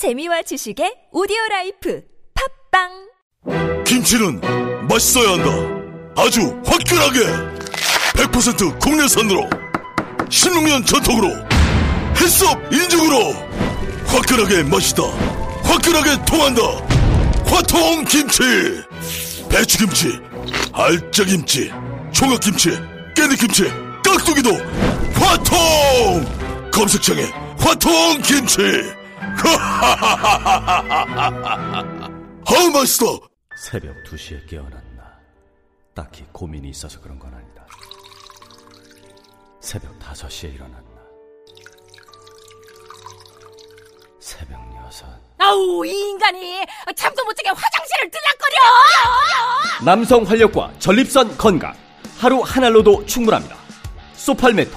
재미와 지식의 오디오 life 팟빵 김치는 맛있어야 한다. 아주 화끈하게 100% 국내산으로 16년 전통으로 HACCP 인증으로 화끈하게 맛있다. 화끈하게 통한다. 화통 김치. 배추김치, 알짜김치, 총각김치, 깻잎김치, 깍두기도 화통. 검색창에 화통 김치. 아우 맛있어. 새벽 2시에 깨어났나. 딱히 고민이 있어서 그런 건 아니다. 새벽 5시에 일어났나. 새벽 6. 아우 이 인간이 잠도 못 자게 화장실을 들락거려 남성 활력과 전립선 건강. 하루 한 알로도 충분합니다. 소팔메토,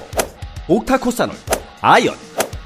옥타코사놀, 아연,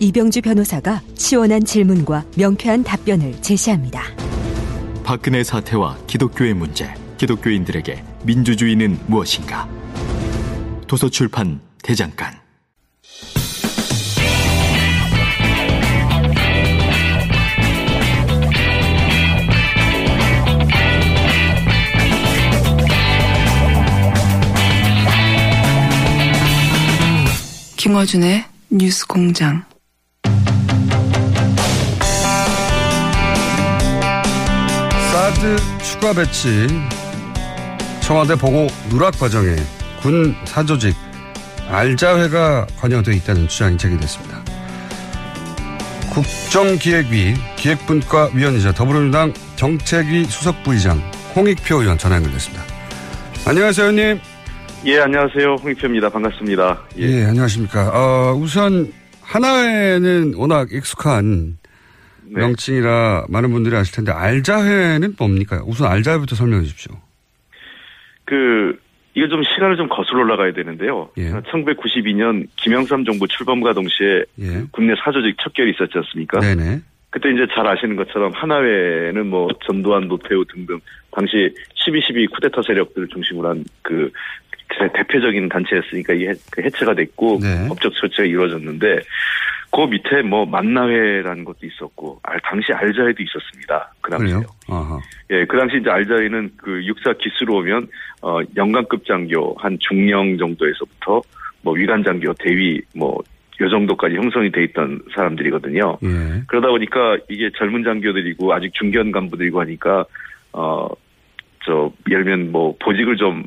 이병주 변호사가 시원한 질문과 명쾌한 답변을 제시합니다. 박근혜 사태와 기독교의 문제 기독교인들에게 민주주의는 무엇인가 도서출판 대장간 김어준의 뉴스 공장. 사드 추가 배치 청와대 보고 누락 과정에 군 사조직 알자회가 관여돼 있다는 주장이 제기됐습니다. 국정기획위 기획분과 위원이자 더불어민주당 정책위 수석부의장 홍익표 의원 전화 연결됐습니다. 안녕하세요, 의원님. 예, 안녕하세요. 홍익표입니다. 반갑습니다. 예, 안녕하십니까. 어, 우선 하나회는 워낙 익숙한 네. 명칭이라 많은 분들이 아실 텐데 알자회는 뭡니까? 우선 알자회부터 설명해 주십시오. 그, 이거 좀 시간을 좀 거슬러 올라가야 되는데요. 예. 1992년 김영삼 정부 출범과 동시에 예. 국내 사조직 척결이 있었지 않습니까? 네네. 그때 이제 잘 아시는 것처럼 하나회는 뭐 전두환, 노태우 등등 당시 12.12 쿠데타 세력들을 중심으로 한 그 대표적인 단체였으니까 해- 그 해체가 됐고 네. 법적 조치가 이루어졌는데 그 밑에 뭐 만나회라는 것도 있었고 알- 당시 알자회도 있었습니다. 그? 아하. 예, 그 당시 이제 알자이는 그 육사 기수로 오면 어 영관급 장교 한 중령 정도에서부터 뭐 위관 장교, 대위 뭐 요 정도까지 형성이 돼 있던 사람들이거든요. 예. 그러다 보니까 이게 젊은 장교들이고 아직 중견 간부들이고 하니까 어 저 예를 들면 뭐 보직을 좀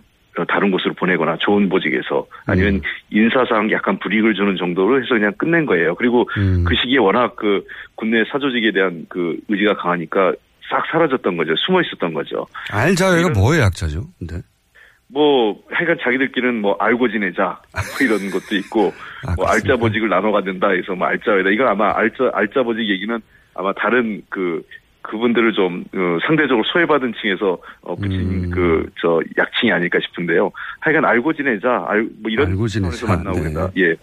다른 곳으로 보내거나 좋은 보직에서 아니면 인사상 약간 불이익을 주는 정도로 해서 그냥 끝낸 거예요. 그리고 음. 그 시기에 워낙 그 국내 사조직에 대한 그 의지가 강하니까 싹 사라졌던 거죠. 숨어 있었던 거죠. 알자회가 뭐의 약자죠? 근데 뭐 하여간 자기들끼리는 뭐 알고 지내자 뭐 이런 것도 있고 아, 뭐? 알짜 보직을 나눠 갖는다 해서 뭐 알짜회다. 이건 아마 알짜 알짜 보직 얘기는 아마 다른 그 그분들을 좀 어, 상대적으로 소외받은 층에서 어, 붙인 음. 그저 약칭이 아닐까 싶은데요. 하여간 알고 지내자, 알, 뭐 이런 알고 지내자. 만나고 네. 그다 예.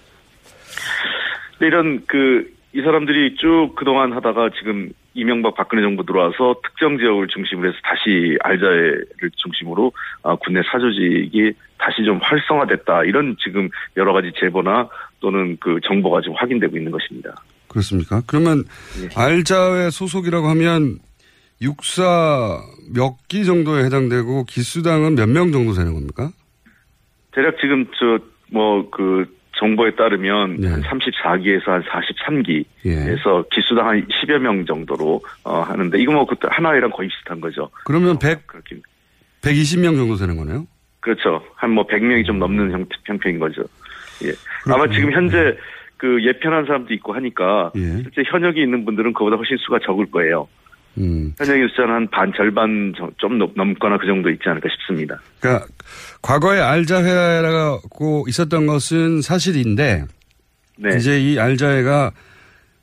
근데 이런 그 이 사람들이 쭉 그동안 하다가 지금 이명박 박근혜 정부 들어와서 특정 지역을 중심으로 해서 다시 알자회를 중심으로 아, 국내 사조직이 다시 좀 활성화됐다 이런 지금 여러 가지 제보나 또는 그 정보가 지금 확인되고 있는 것입니다. 그렇습니까? 그러면 예. 알자회 소속이라고 하면 육사 몇 기 정도에 해당되고 기수당은 몇 명 정도 되는 겁니까? 대략 지금 저 뭐 그 정보에 따르면 네. 한 34기에서 한 43기에서 예. 기수당 한 10여 명 정도로 어, 하는데 이거 뭐 그때 하나회랑 거의 비슷한 거죠. 그러면 100, 그렇게 120명 정도 되는 거네요? 그렇죠. 한 뭐 100명이 좀 넘는 형, 형편인 거죠. 예. 아마 그렇군요. 지금 현재 그 예편한 사람도 있고 하니까 예. 실제 현역이 있는 분들은 그보다 훨씬 수가 적을 거예요. 음. 현역의 숫자는 한 반 절반 저- 좀 넘- 넘거나 그 정도 있지 않을까 싶습니다. 그러니까 과거에 알자회라고 있었던 것은 사실인데 네. 이제 이 알자회가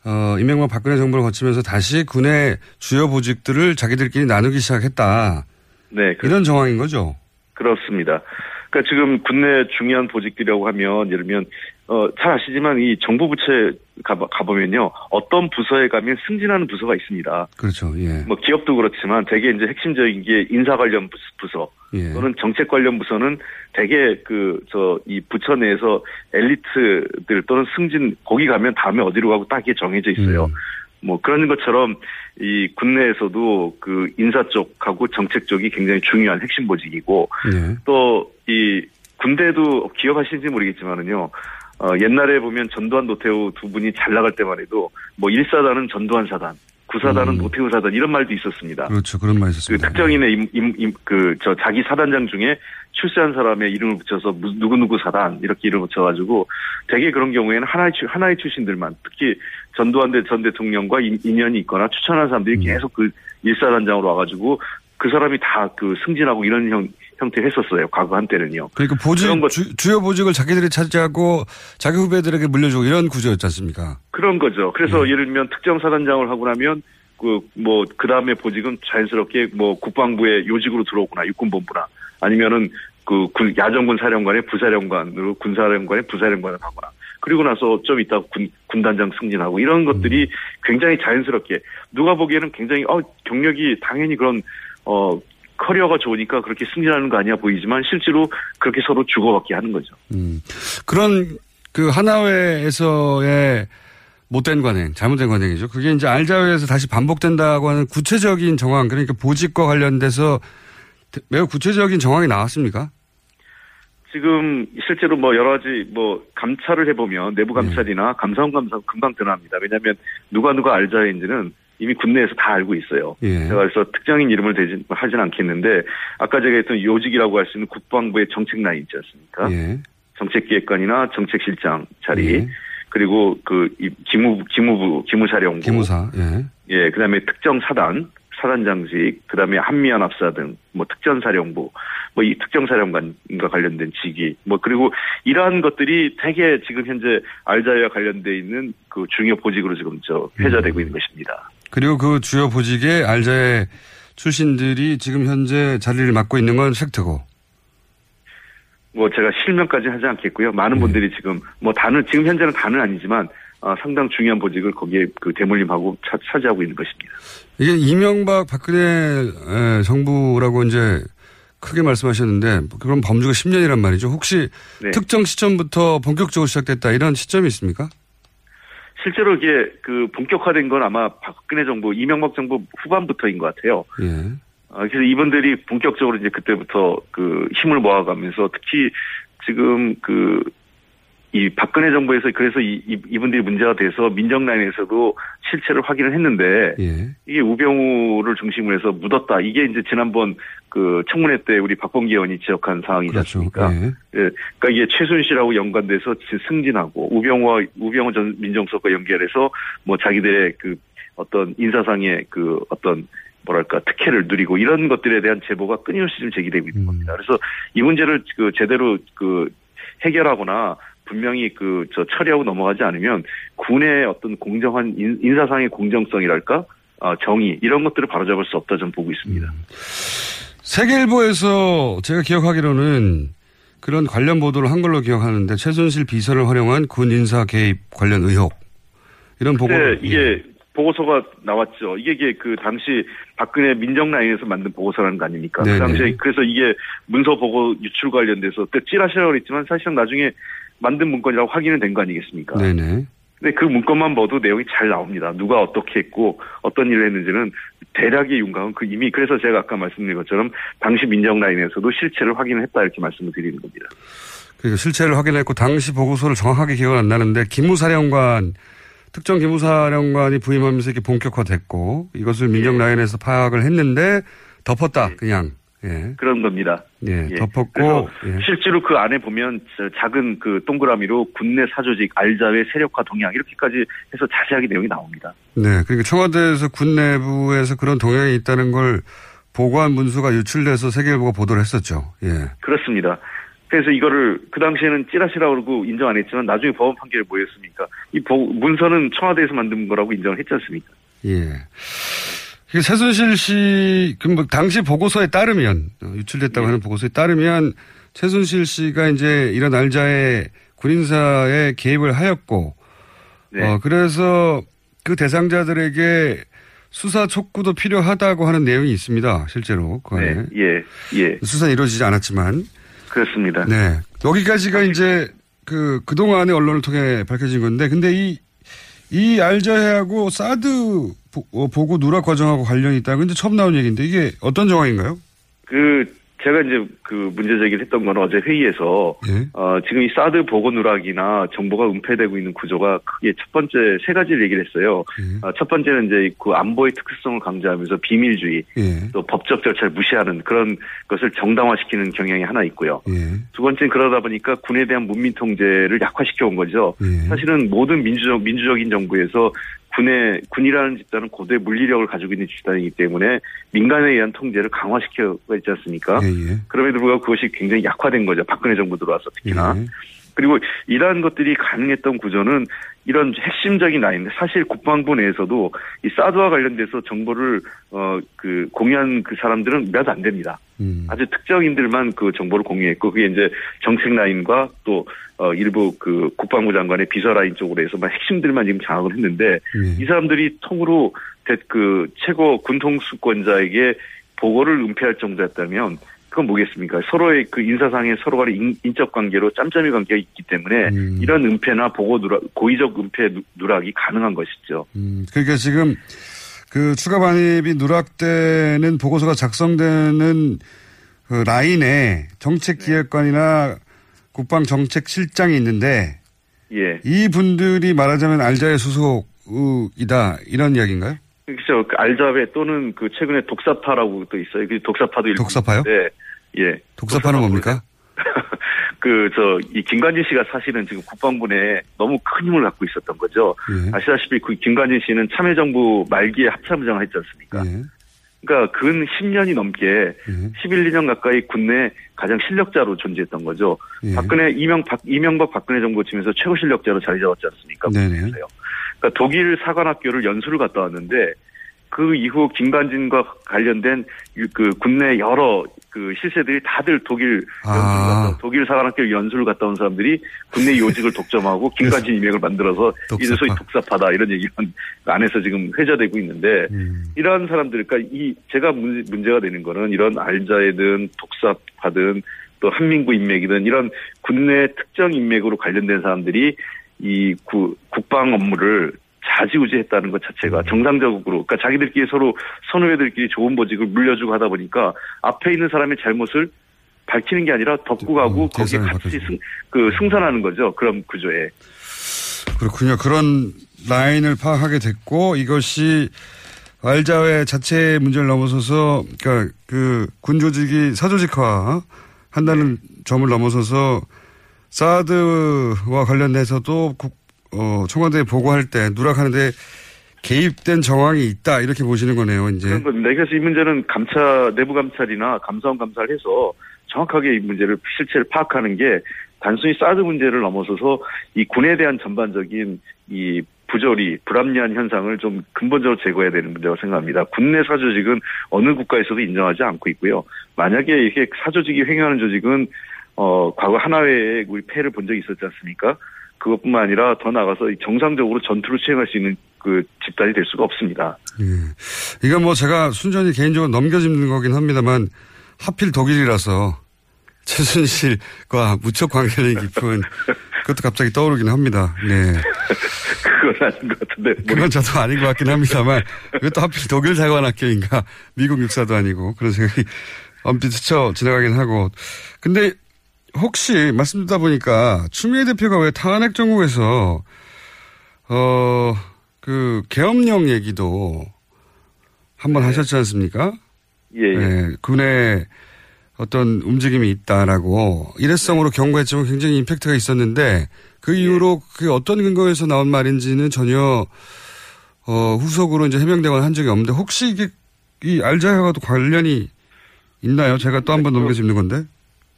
어, 이명박 박근혜 정부를 거치면서 다시 군의 주요 보직들을 자기들끼리 나누기 시작했다. 네, 그, 이런 정황인 거죠. 그렇습니다. 그러니까 지금 국내 중요한 보직들이라고 하면 예를 들면 어, 잘 아시지만 이 정부 부처에 가보, 가보 면요 어떤 부서에 가면 승진하는 부서가 있습니다. 그렇죠. 예. 뭐 기업도 그렇지만 대개 이제 핵심적인 게 인사 관련 부서, 예. 또는 정책 관련 부서는 대개 그저 이 부처 내에서 엘리트들 또는 승진 거기 가면 다음에 어디로 가고 딱 이게 정해져 있어요. 음. 뭐 그런 것처럼 이 국내에서도 그 인사 쪽하고 정책 쪽이 굉장히 중요한 핵심 보직이고 예. 또이 군대도 기억하시는지 모르겠지만은요. 어, 옛날에 보면 전두환 노태우 두 분이 잘 나갈 때만 해도 뭐 1사단은 전두환 사단, 9사단은 음. 노태우 사단 이런 말도 있었습니다. 그렇죠. 그런 말그 있었습니다. 특정인의 임, 임, 임, 그, 저, 자기 사단장 중에 출세한 사람의 이름을 붙여서 무- 누구누구 사단, 이렇게 이름을 붙여가지고, 대개 그런 경우에는 하나의, 출- 하나의 출신들만, 특히 전두환 대- 전 대통령과 인- 인연이 있거나 추천한 사람들이 음. 계속 그 일사단장으로 와가지고, 그 사람이 다 그 승진하고 이런 형, 형태를 했었어요. 과거 한때는요. 그러니까 보직, 주, 주요 보직을 자기들이 차지하고 자기 후배들에게 물려주고 이런 구조였지 않습니까? 그런 거죠. 그래서 네. 예를 들면 특정 사단장을 하고 나면, 그, 뭐, 그 다음에 보직은 자연스럽게 뭐 국방부의 요직으로 들어오거나 육군본부나 아니면은 그 군, 야전군 사령관의 부사령관으로 군사령관의 부사령관을 하거나 그리고 나서 좀 이따 군, 군단장 승진하고 이런 것들이 굉장히 자연스럽게 누가 보기에는 굉장히 어, 경력이 당연히 그런 어, 커리어가 좋으니까 그렇게 승진하는 거 아니야 보이지만 실제로 그렇게 서로 주고받게 하는 거죠. 음. 그런 그 하나회에서의 못된 관행, 잘못된 관행이죠. 그게 이제 알자회에서 다시 반복된다고 하는 구체적인 정황, 그러니까 보직과 관련돼서 매우 구체적인 정황이 나왔습니까? 지금 실제로 뭐 여러 가지 뭐 감찰을 해보면 내부 감찰이나 감사원 감사 금방 드러납니다. 왜냐하면 누가 누가 알자인지는 이미 국내에서 다 알고 있어요. 예. 제가 그래서 특정인 이름을 대진 하진 않겠는데 아까 제가 했던 요직이라고 할 수 있는 국방부의 정책 라인 있지 않습니까? 예. 정책기획관이나 정책실장 자리 예. 그리고 그이 기무 기무부 기무사령부 기무사, 예. 예, 그다음에 특정 사단, 사단장직, 그다음에 한미연합사 등 뭐 특전사령부, 뭐 이 특정사령관과 관련된 직위, 뭐 그리고 이러한 것들이 대개 지금 현재 알자이와 관련돼 있는 그 중요 보직으로 지금 저 회자되고 있는 것입니다. 그리고 그 주요 보직에 알자회 출신들이 지금 현재 자리를 맡고 있는 건 팩트고. 뭐 제가 실명까지 하지 않겠고요. 많은 분들이 지금 뭐 다는 지금 현재는 다는 아니지만 어, 상당 중요한 보직을 거기에 그 대물림하고 차, 차지하고 있는 것입니다. 이게 이명박 박근혜 에, 정부라고 이제 크게 말씀하셨는데 그런 범주가 10년이란 말이죠. 혹시 네. 특정 시점부터 본격적으로 시작됐다 이런 시점이 있습니까? 실제로 이게 그 본격화된 건 아마 박근혜 정부, 이명박 정부 후반부터인 것 같아요. 예. 아, 그래서 이분들이 본격적으로 이제 그때부터 그 힘을 모아가면서 특히 지금 그 이 박근혜 정부에서 그래서 이, 이- 이 분들이 문제가 돼서 민정 라인에서도 실체를 확인을 했는데 예. 이게 우병우를 중심으로 해서 묻었다. 이게 이제 지난번 그 청문회 때 우리 박범기 의원이 지적한 상황이지 그렇죠. 않습니까? 예. 예, 그러니까 이게 최순실하고 연관돼서 지- 승진하고 우병우와 우병우 전 민정수석과 연결해서 뭐 자기들의 그 어떤 인사상의 그 어떤 뭐랄까 특혜를 누리고 이런 것들에 대한 제보가 끊임없이 지금 제기되고 있는 음. 겁니다. 그래서 이 문제를 그 제대로 그 해결하거나 분명히 그 저 처리하고 넘어가지 않으면 군의 어떤 공정한 인, 인사상의 공정성이랄까 아, 정의 이런 것들을 바로잡을 수 없다 저는 보고 있습니다. 세계일보에서 제가 기억하기로는 그런 관련 보도를 한 걸로 기억하는데 최순실 비서를 활용한 군 인사 개입 관련 의혹 이런 보고 이게 보고서가 나왔죠. 이게, 이게 그 당시 박근혜 민정 라인에서 만든 보고서라는 거 아닙니까? 네네. 그 당시에 그래서 이게 문서 보고 유출 관련돼서 또 찌라시라고 그랬지만 사실은 나중에 만든 문건이라고 확인은 된 거 아니겠습니까? 네네. 근데 그 문건만 봐도 내용이 잘 나옵니다. 누가 어떻게 했고 어떤 일을 했는지는 대략의 윤곽은 그 이미 그래서 제가 아까 말씀드린 것처럼 당시 민정 라인에서도 실체를 확인을 했다 이렇게 말씀을 드리는 겁니다. 그리고 실체를 확인했고 당시 보고서를 정확하게 기억은 안 나는데 기무사령관 특정 기무사령관이 부임하면서 이렇게 본격화됐고 이것을 민정 라인에서 파악을 했는데 덮었다 그냥 예, 그런 겁니다. 예, 예. 덮었고 예. 실제로 그 안에 보면 저 작은 그 동그라미로 군내 사조직 알자회 세력화 동향 이렇게까지 해서 자세하게 내용이 나옵니다. 네, 그러니까 청와대에서 군 내부에서 그런 동향이 있다는 걸 보고한 문수가 유출돼서 세계일보가 보도를 했었죠. 예. 그렇습니다. 그래서 이거를 그 당시에는 찌라시라고 그러고 인정 안 했지만 나중에 법원 판결이 뭐였습니까? 이 보- 문서는 청와대에서 만든 거라고 인정을 했지 않습니까? 예. 이게 최순실 씨, 그 뭐, 당시 보고서에 따르면, 어, 유출됐다고 예. 하는 보고서에 따르면, 최순실 씨가 이제 이런 알자의 군인사에 개입을 하였고, 네. 어, 그래서 그 대상자들에게 수사 촉구도 필요하다고 하는 내용이 있습니다. 실제로. 그 안에. 네, 예, 예, 수사는 이루어지지 않았지만. 그렇습니다. 네. 여기까지가 이제 그, 그동안의 언론을 통해 밝혀진 건데, 근데 이, 이 알자해하고 사드 보- 어, 보고 누락 과정하고 관련이 있다. 근데 처음 나온 얘기인데 이게 어떤 정황인가요? 그 제가 이제 그 문제 제기를 했던 건 어제 회의에서 예. 어, 지금 이 사드 보고 누락이나 정보가 은폐되고 있는 구조가 크게 첫 번째 세 가지를 얘기를 했어요. 예. 어, 첫 번째는 이제 그 안보의 특수성을 강조하면서 비밀주의, 예. 또 법적 절차를 무시하는 그런 것을 정당화시키는 경향이 하나 있고요. 예. 두 번째는 그러다 보니까 군에 대한 문민 통제를 약화시켜 온 거죠. 예. 사실은 모든 민주적 민주적인 정부에서 군의 군이라는 집단은 고도의 물리력을 가지고 있는 집단이기 때문에 민간에 의한 통제를 강화시켜가 있지 않습니까? 예. 예. 그럼에도 불구하고 그것이 굉장히 약화된 거죠. 박근혜 정부 들어와서 특히나. 예. 그리고 이러한 것들이 가능했던 구조는 이런 핵심적인 라인, 사실 국방부 내에서도 이 사드와 관련돼서 정보를 어 그 공유한 그 사람들은 몇 안 됩니다. 음. 아주 특정인들만 그 정보를 공유했고 그게 이제 정책 라인과 또 어, 일부 그 국방부 장관의 비서 라인 쪽으로 해서만 핵심들만 지금 장악을 했는데 이 예. 사람들이 통으로 대- 그 최고 군통수권자에게 보고를 은폐할 정도였다면 그건 뭐겠습니까? 서로의 그 인사상의 서로 간의 인, 인적 관계로 짬짬이 관계가 있기 때문에 음. 이런 은폐나 보고 누락, 고의적 은폐 누- 누락이 가능한 것이죠. 음, 그러니까 지금 그 추가 반입이 누락되는 보고서가 작성되는 그 라인에 정책기획관이나 국방정책실장이 있는데 예. 이 분들이 말하자면 알자의 소속이다 이런 이야기인가요? 그렇죠. 그 알자베 또는 그 최근에 독사파라고 또 있어요. 그 독사파도 독사파요? 있는데, 예. 독사파는 뭡니까? 그, 저, 이 김관진 씨가 사실은 지금 국방부 내에 너무 큰 힘을 갖고 있었던 거죠. 예. 아시다시피 그 김관진 씨는 참여정부 말기에 합참의장을 했지 않습니까? 예. 그러니까 근 10년이 넘게 예. 11, 2년 가까이 국내 가장 실력자로 존재했던 거죠. 예. 박근혜, 이명, 박, 이명박 박근혜 정부 치면서 최고 실력자로 자리 잡았지 않습니까? 네네. 그러니까 독일 사관학교를 연수를 갔다 왔는데 그 이후 김관진과 관련된 유- 그 국내 여러 그 실세들이 다들 독일 아. 연수를 갔다 독일 사관학교 연수를 갔다 온 사람들이 국내 요직을 독점하고 김관진 이명을 만들어서 이제 소위 독사파. 독사파다 이런 얘기가 안에서 지금 회자되고 있는데 음. 이러한 사람들, 그러니까 이 제가 문, 문제가 되는 거는 이런 알자이든 독사파든 또 한민구 인맥이든 이런 국내 특정 인맥으로 관련된 사람들이 이 구, 국방 업무를 자지우지했다는 것 자체가 정상적으로 그러니까 자기들끼리 서로 선후배들끼리 좋은 보직을 물려주고 하다 보니까 앞에 있는 사람의 잘못을 밝히는 게 아니라 덮고 가고 음, 거기에 같이. 승, 그 승산하는 거죠. 그런 구조에. 그렇군요. 그런 라인을 파악하게 됐고 이것이 알자회 자체의 문제를 넘어서서 그러니까 그 군조직이 사조직화 한다는 점을 넘어서서 사드와 관련돼서도 국, 어, 청와대에 보고할 때 누락하는데 개입된 정황이 있다 이렇게 보시는 거네요. 이제. 그래서 이 문제는 감찰, 내부 감찰이나 감사원 감사를 해서 정확하게 이 문제를 실체를 파악하는 게 단순히 사드 문제를 넘어서서 이 군에 대한 전반적인 이 부조리, 불합리한 현상을 좀 근본적으로 제거해야 되는 문제라고 생각합니다. 국내 사조직은 어느 국가에서도 인정하지 않고 있고요. 만약에 이렇게 사조직이 횡행하는 조직은 어, 과거 하나회에 우리 폐를 본 적이 있었지 않습니까? 그것뿐만 아니라 더 나아가서 정상적으로 전투를 수행할 수 있는 그 집단이 될 수가 없습니다. 예. 이건 뭐 제가 순전히 개인적으로 넘겨짚는 거긴 합니다만 하필 독일이라서 최순실과 무척 관계는 깊은 그것도 갑자기 떠오르긴 합니다. 네. 그건 아닌 것 같은데. 그건 저도 아닌 것 같긴 합니다만 이것도 하필 독일 사관학교인가 미국 육사도 아니고 그런 생각이 엄청 스쳐 지나가긴 하고 근데 혹시 말씀 듣다 보니까 추미애 대표가 왜 탄핵 정국에서 어 그 계엄령 얘기도 한번 하셨지 않습니까? 예, 예. 네, 군의 어떤 움직임이 있다라고 일회성으로 경고했지만 굉장히 임팩트가 있었는데 그 이후로 그게 어떤 근거에서 나온 말인지는 전혀 어, 후속으로 이제 해명되거나 한 적이 없는데 혹시 이게 이 알자회와도 관련이 있나요? 제가 또 한번 넘겨 짚는 건데.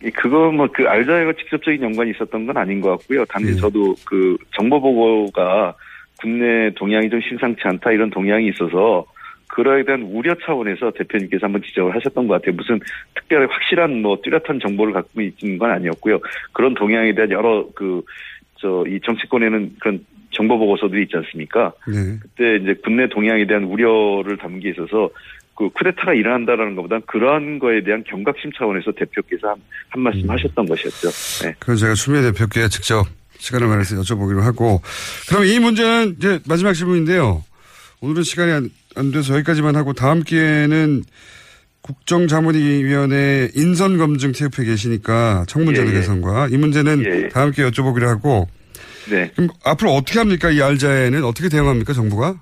이 그거 뭐 그 알자회가 직접적인 연관이 있었던 건 아닌 것 같고요. 당시 예. 저도 그 정보 보고가 국내 동향이 좀 심상치 않다 이런 동향이 있어서 그거에 대한 우려 차원에서 대표님께서 한번 지적을 하셨던 것 같아요. 무슨 특별히 확실한 뭐 뚜렷한 정보를 갖고 있는 건 아니었고요. 그런 동향에 대한 여러 그 저 이 정치권에는 그런 정보 보고서들이 있지 않습니까? 네. 그때 이제 국내 동향에 대한 우려를 담기에 있어서 그 쿠데타가 일어난다라는 것보다는 그러한 거에 대한 경각심 차원에서 대표께서 한, 한 말씀 음. 하셨던 것이었죠. 네. 그래서 제가 추미애 대표께 직접 시간을 마련해서 여쭤보기로 하고 그럼 이 문제는 이제 마지막 질문인데요. 오늘은 시간이 안, 안 돼서 여기까지만 하고 다음 기회에는 국정자문위원회 인선검증 TF에 계시니까 청문제도 예, 예. 개선과 이 문제는 예, 예. 다음 기회에 여쭤보기로 하고 네. 그럼 앞으로 어떻게 합니까? 이 알자에는 어떻게 대응합니까? 정부가?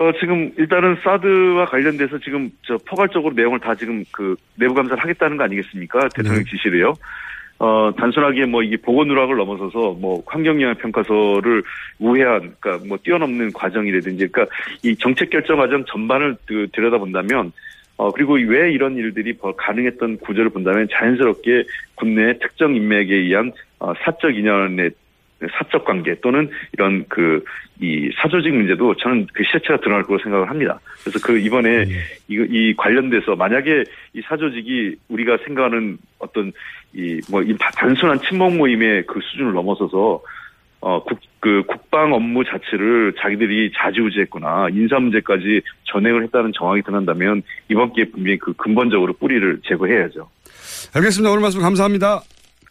어, 지금 일단은 사드와 관련돼서 지금 저 포괄적으로 내용을 다 지금 그 내부 감사를 하겠다는 거 아니겠습니까? 대통령 네. 지시를요. 어, 단순하게 뭐 이게 보건 누락을 넘어서서 뭐 환경영향 평가서를 우회한, 그러니까 뭐 뛰어넘는 과정이라든지, 그러니까 이 정책 결정 과정 전반을 그 들여다본다면, 어, 그리고 왜 이런 일들이 벌- 가능했던 구조를 본다면 자연스럽게 국내 특정 인맥에 의한 어, 사적 인연의 사적 관계 또는 이런 그 이 사조직 문제도 저는 그 실체가 드러날 거로 생각을 합니다. 그래서 그 이번에 이, 이 관련돼서 만약에 이 사조직이 우리가 생각하는 어떤 이 뭐 단순한 친목 모임의 그 수준을 넘어서서 어, 국, 그 국방 업무 자체를 자기들이 자지우지했거나 인사 문제까지 전행을 했다는 정황이 드러난다면 이번 기회에 분명히 그 근본적으로 뿌리를 제거해야죠. 알겠습니다. 오늘 말씀 감사합니다.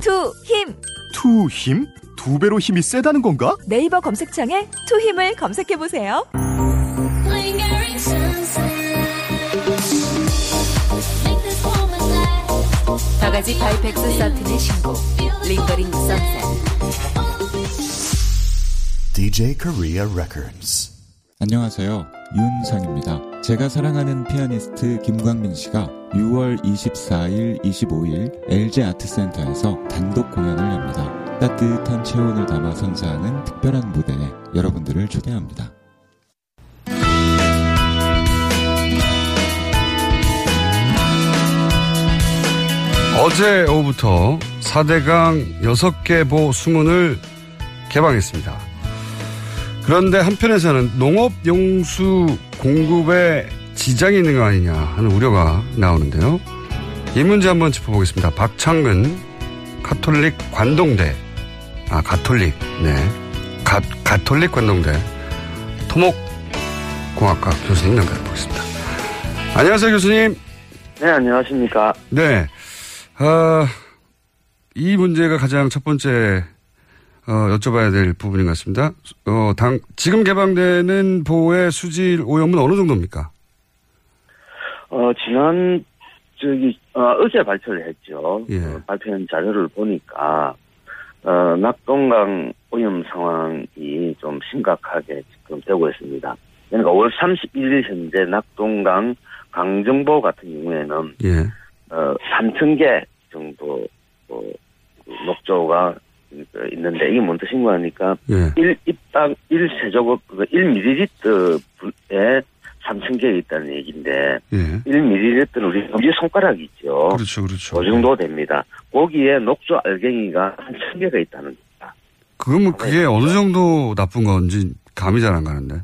투, 힘. 투 힘? 두 배로 힘이 세다는 건가? 네이버 검색창에 투 힘을 검색해 보세요. 바가지 바이펙스써틴의 신곡 Lingering Sunset DJ Korea Records. 안녕하세요. 윤상입니다. 제가 사랑하는 피아니스트 김광민 씨가 6월 24일, 25일 LG 아트센터에서 단독 공연을 엽니다. 따뜻한 체온을 담아 선사하는 특별한 무대에 여러분들을 초대합니다. 어제 오후부터 4대강 6개 보 수문을 개방했습니다. 그런데 한편에서는 농업 용수 공급에 지장이 있는 거 아니냐 하는 우려가 나오는데요. 이 문제 한번 짚어보겠습니다. 박창근 가톨릭 관동대 아 가톨릭 네 가, 가톨릭 관동대 토목공학과 교수님 연결해 보겠습니다. 안녕하세요 교수님. 네, 안녕하십니까. 네. 아, 이 문제가 가장 첫 번째, 어, 여쭤봐야 될 부분인 것 같습니다. 어, 당, 지금 개방되는 보호의 수질 오염은 어느 정도입니까? 어, 지난, 저기, 어, 어제 발표를 했죠. 예. 어, 발표한 자료를 보니까, 어, 낙동강 오염 상황이 좀 심각하게 지금 되고 있습니다. 그러니까 5월 31일 현재 낙동강 강정보 같은 경우에는, 예. 어, 3,000개 정도, 어, 그 녹조가 있는데, 이게 뭔 뜻인가 하니까, 예. 1 입당 1세조급, 1ml에 3,000개 있다는 얘기인데, 예. 1ml는 우리 엄지 손가락이 있죠. 그렇죠, 그렇죠. 그 정도 됩니다. 거기에 녹조 알갱이가 한 1,000개가 있다는 겁니다. 그러면 그게 어느 정도 나쁜 건지 감이 잘 안 가는데.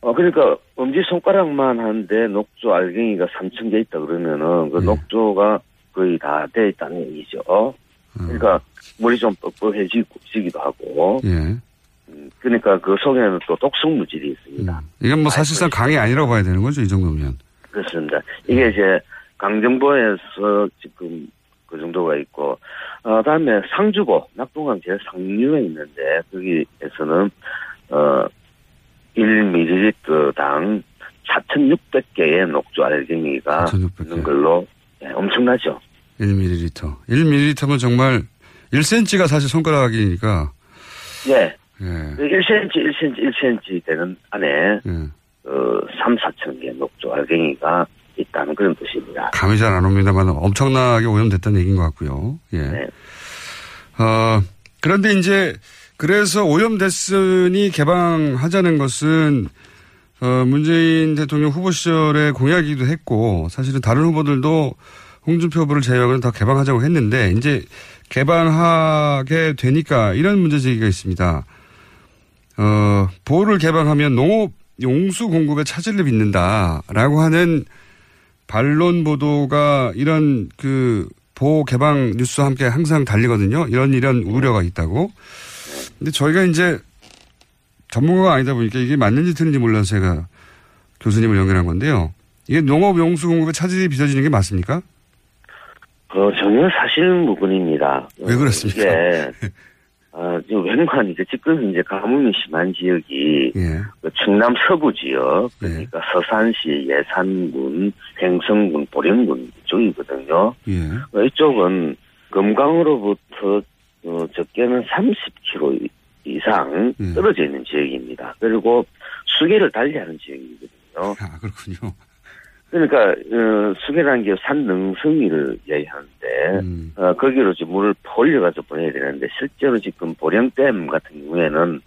어, 그러니까 엄지 손가락만 한데 녹조 알갱이가 3,000개 있다 그러면은 그 녹조가 거의 다 돼 있다는 얘기죠. 그러니까 물이 좀 뻑뻑해지기도 하고. 예. 그러니까 그 속에는 또 독성 물질이 있습니다. 이건 뭐 사실상 강이 아니라고 봐야 되는 거죠, 이 정도면. 그렇습니다. 이게 이제 강정보에서 지금 그 정도가 있고, 어, 다음에 상주보, 낙동강 제일 상류에 있는데, 거기에서는, 어, 1ml당 4,600개의 녹조 알갱이가 있는 걸로, 예, 엄청나죠. 1ml. 1ml면 정말 1cm가 사실 손가락이니까. 예. 예. 1cm, 1cm, 1cm 되는 안에 예. 어, 3, 4천 개의 녹조 알갱이가 있다는 그런 뜻입니다. 감이 잘 안 옵니다만 엄청나게 오염됐다는 얘기인 것 같고요. 예. 네. 어, 그런데 이제 그래서 오염됐으니 개방하자는 것은 어, 문재인 대통령 후보 시절에 공약이기도 했고 사실은 다른 후보들도 홍준표 후보를 제외하고는 다 개방하자고 했는데 이제 개방하게 되니까 이런 문제 제기가 있습니다. 어, 보호를 개방하면 농업 용수 공급에 차질을 빚는다라고 하는 반론 보도가 이런 그 보호 개방 뉴스와 함께 항상 달리거든요. 이런 이런 우려가 있다고. 근데 저희가 이제 전문가가 아니다 보니까 이게 맞는지 틀린지 몰라서 제가 교수님을 연결한 건데요. 이게 농업 용수 공급에 차질이 빚어지는 게 맞습니까? 그 전혀 사실 무근입니다. 왜 그렇습니까? 예. 아, 지금 웬만히 이제 지금 현재 가뭄이 심한 지역이 예. 그 충남 서부 지역, 그러니까 서산시, 예산군, 횡성군, 보령군 이쪽이거든요. 예. 어, 이쪽은 금강으로부터 어, 적게는 30km 이상 예. 떨어져 있는 지역입니다. 그리고 수계를 달리하는 지역이거든요. 아, 그렇군요. 그러니까 어, 수계라는 게 산능성이를 이야기하는데 음. 어, 거기로 지금 물을 올려가지고 보내야 되는데 실제로 지금 보령댐 같은 경우에는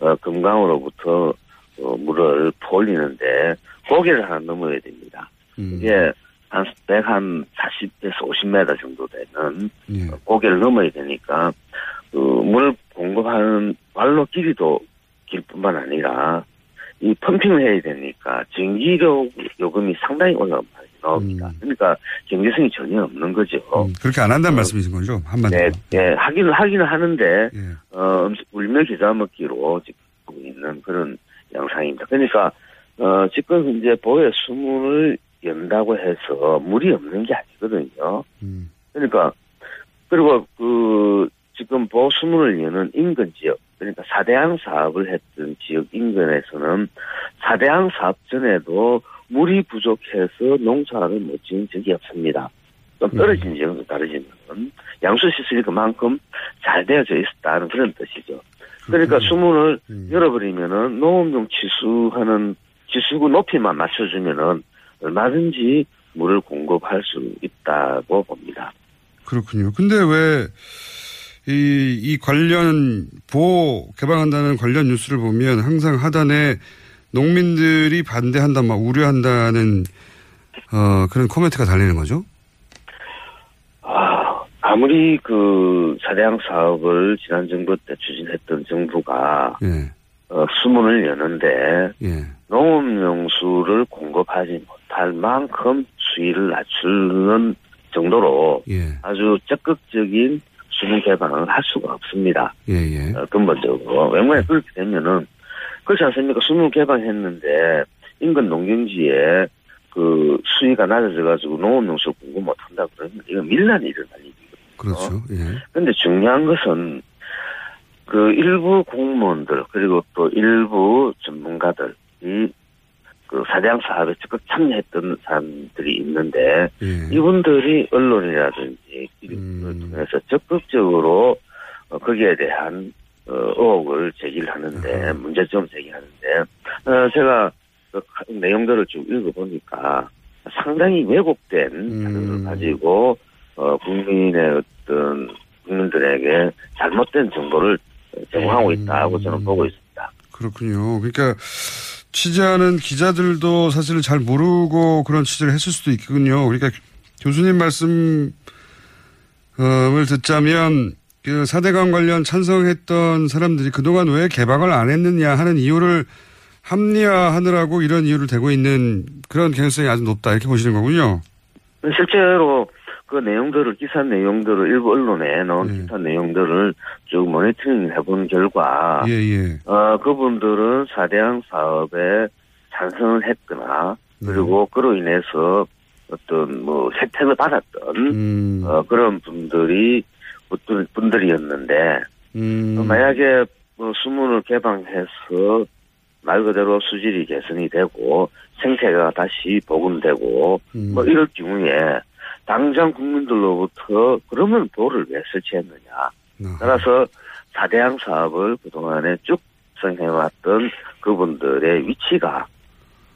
어, 금강으로부터 어, 물을 올리는데 고개를 하나 넘어야 됩니다. 음. 이게 한 100, 한 40에서 50m 정도 되는 예. 고개를 넘어야 되니까 그 물을 공급하는 발로 길이도 길 뿐만 아니라 이 펌핑을 해야 되니까 전기료 요금이 상당히 올라가게 나옵니다. 그러니까 경제성이 전혀 없는 거죠. 음, 그렇게 안 한다는 말씀이신 거죠? 한마디로. 네, 네, 하기는 하기는 하는데 예. 어, 울며 겨자 먹기로 지금 있는 그런 양상입니다. 그러니까 어, 지금 현재 보혜 수문을 연다고 해서 물이 없는 게 아니거든요. 음. 그러니까 그리고 그 지금 보호 수문을 여는 인근 지역 그러니까 사대항 사업을 했던 지역 인근에서는 사대항 사업 전에도 물이 부족해서 농사를 못 지은 적이 없습니다. 좀 떨어진 지역은 다르지만 양수 시설이 그만큼 잘 되어져 있었다는 그런 뜻이죠. 그러니까 수문을 열어버리면은 농업용 치수하는 지수구 높이만 맞춰주면은 얼마든지 물을 공급할 수 있다고 봅니다. 그렇군요. 근데 왜, 이, 이 관련, 보호 개방한다는 관련 뉴스를 보면 항상 하단에 농민들이 반대한다, 막 우려한다는, 어, 그런 코멘트가 달리는 거죠? 아, 아무리 그 사대항 사업을 지난 정부 때 추진했던 정부가 예, 어, 수문을 여는데 예. 농업용수를 공급하지 못할 만큼 수위를 낮추는 정도로 예. 아주 적극적인 수문 개방을 할 수가 없습니다. 예, 예. 어, 근본적으로. 웬만하면 그렇게 되면은, 그렇지 않습니까? 수문 개방했는데, 인근 농경지에 그 수위가 낮아져가지고 농업용수 공급 못 한다 그러면 이건 밀란이 일어날 일이거든요. 그렇죠. 예. 근데 중요한 것은 그 일부 공무원들 그리고 또 일부 전문가들이 그 사대양 사업에 적극 참여했던 사람들이 있는데 예. 이분들이 언론이라든지 이를 통해서 적극적으로 어, 거기에 대한 어, 의혹을 제기를 하는데 문제점 제기하는데 어, 제가 그 가- 내용들을 쭉 읽어보니까 상당히 왜곡된 자료를 가지고 어, 국민의 어떤 국민들에게 잘못된 정보를 제공하고 있다고 저는 보고 있습니다. 그렇군요. 그러니까 취재하는 기자들도 사실 잘 모르고 그런 취재를 했을 수도 있군요. 그러니까 교수님 말씀을 듣자면 그 사대강 관련 찬성했던 사람들이 그동안 왜 개방을 안 했느냐 하는 이유를 합리화하느라고 이런 이유를 대고 있는 그런 개연성이 아주 높다 이렇게 보시는 거군요. 실제로 그 내용들을 기사 내용들을 일부 언론에 나온 기사 내용들을 쭉 모니터링 해본 결과 예, 예. 어, 그분들은 사대양 사업에 찬성을 했거나 그리고 그로 인해서 어떤 뭐 혜택을 받았던 음. 어, 그런 분들이 분들, 분들이었는데 음. 어, 만약에 뭐 수문을 개방해서 말 그대로 수질이 개선이 되고 생태가 다시 복원되고 음. 뭐 이럴 경우에 당장 국민들로부터 그러면 도를 왜 설치했느냐. 따라서 4대양 사업을 그동안에 쭉 수행해왔던 그분들의 위치가